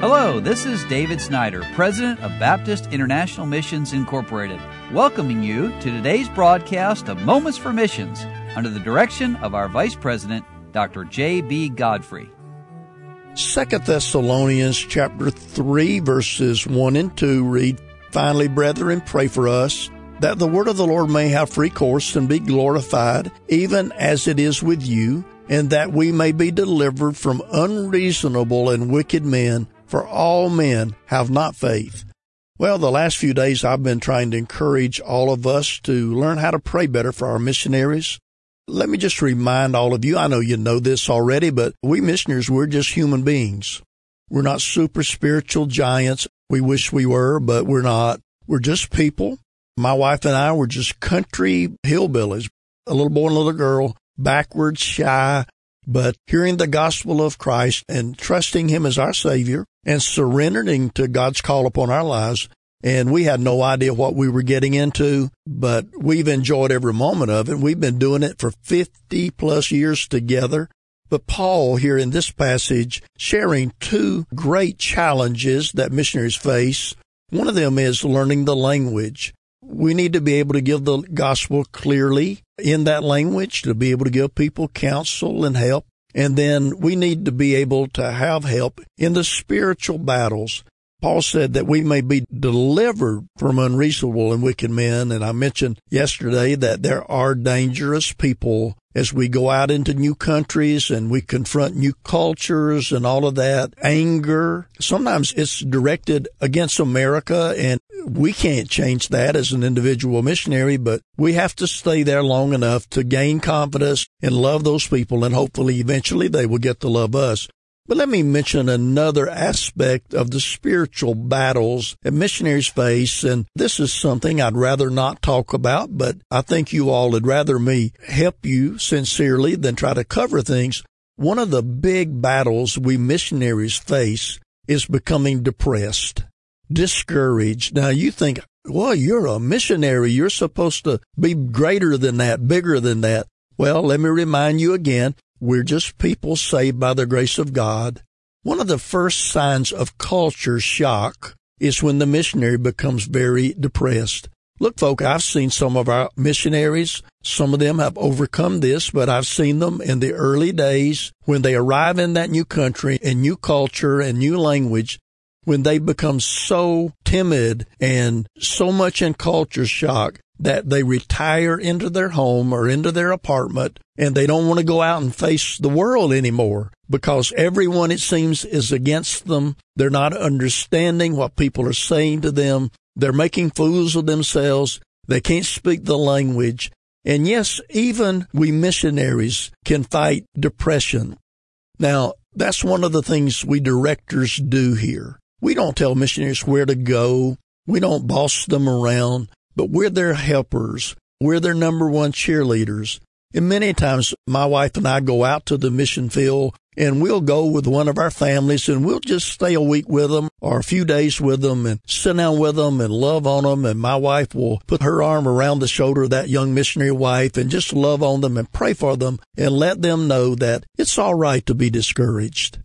Hello, this is David Snyder, President of Baptist International Missions Incorporated, welcoming you to today's broadcast of Moments for Missions under the direction of our Vice President, Dr. J.B. Godfrey. Second Thessalonians chapter 3 verses 1 and 2 read, Finally, brethren, pray for us that the word of the Lord may have free course and be glorified, even as it is with you, and that we may be delivered from unreasonable and wicked men for all men have not faith. Well, the last few days I've been trying to encourage all of us to learn how to pray better for our missionaries. Let me just remind all of you, I know you know this already, but we missionaries, we're just human beings. We're not super spiritual giants. We wish we were, but we're not. We're just people. My wife and I were just country hillbillies, a little boy and a little girl, backwards, shy, but hearing the gospel of Christ and trusting Him as our Savior and surrendering to God's call upon our lives. And we had no idea what we were getting into, but we've enjoyed every moment of it. We've been doing it for 50 plus years together. But Paul here in this passage sharing two great challenges that missionaries face. One of them is learning the language. We need to be able to give the gospel clearly in that language to be able to give people counsel and help. And then we need to be able to have help in the spiritual battles. Paul said that we may be delivered from unreasonable and wicked men. And I mentioned yesterday that there are dangerous people as we go out into new countries and we confront new cultures and all of that. Anger. Sometimes it's directed against America and we can't change that as an individual missionary, but we have to stay there long enough to gain confidence and love those people, and hopefully eventually they will get to love us. But let me mention another aspect of the spiritual battles that missionaries face, and this is something I'd rather not talk about, but I think you all would rather me help you sincerely than try to cover things. One of the big battles we missionaries face is becoming depressed discouraged. Now you think, well, you're a missionary. You're supposed to be greater than that, bigger than that. Well, let me remind you again, we're just people saved by the grace of God. One of the first signs of culture shock is when the missionary becomes very depressed. Look, folk, I've seen some of our missionaries. Some of them have overcome this, but I've seen them in the early days when they arrive in that new country and new culture and new language when they become so timid and so much in culture shock that they retire into their home or into their apartment and they don't want to go out and face the world anymore because everyone, it seems, is against them. They're not understanding what people are saying to them. They're making fools of themselves. They can't speak the language. And yes, even we missionaries can fight depression. Now, that's one of the things we directors do here. We don't tell missionaries where to go. We don't boss them around, but we're their helpers. We're their number one cheerleaders. And many times my wife and I go out to the mission field and we'll go with one of our families and we'll just stay a week with them or a few days with them and sit down with them and love on them. And my wife will put her arm around the shoulder of that young missionary wife and just love on them and pray for them and let them know that it's all right to be discouraged.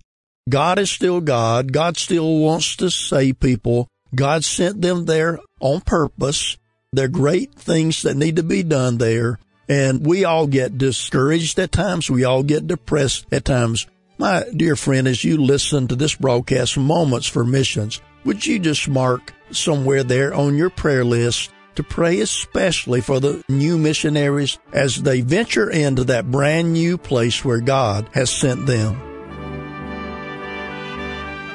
God is still God. God still wants to save people. God sent them there on purpose. There are great things that need to be done there. And we all get discouraged at times. We all get depressed at times. My dear friend, as you listen to this broadcast, Moments for Missions, would you just mark somewhere there on your prayer list to pray especially for the new missionaries as they venture into that brand new place where God has sent them?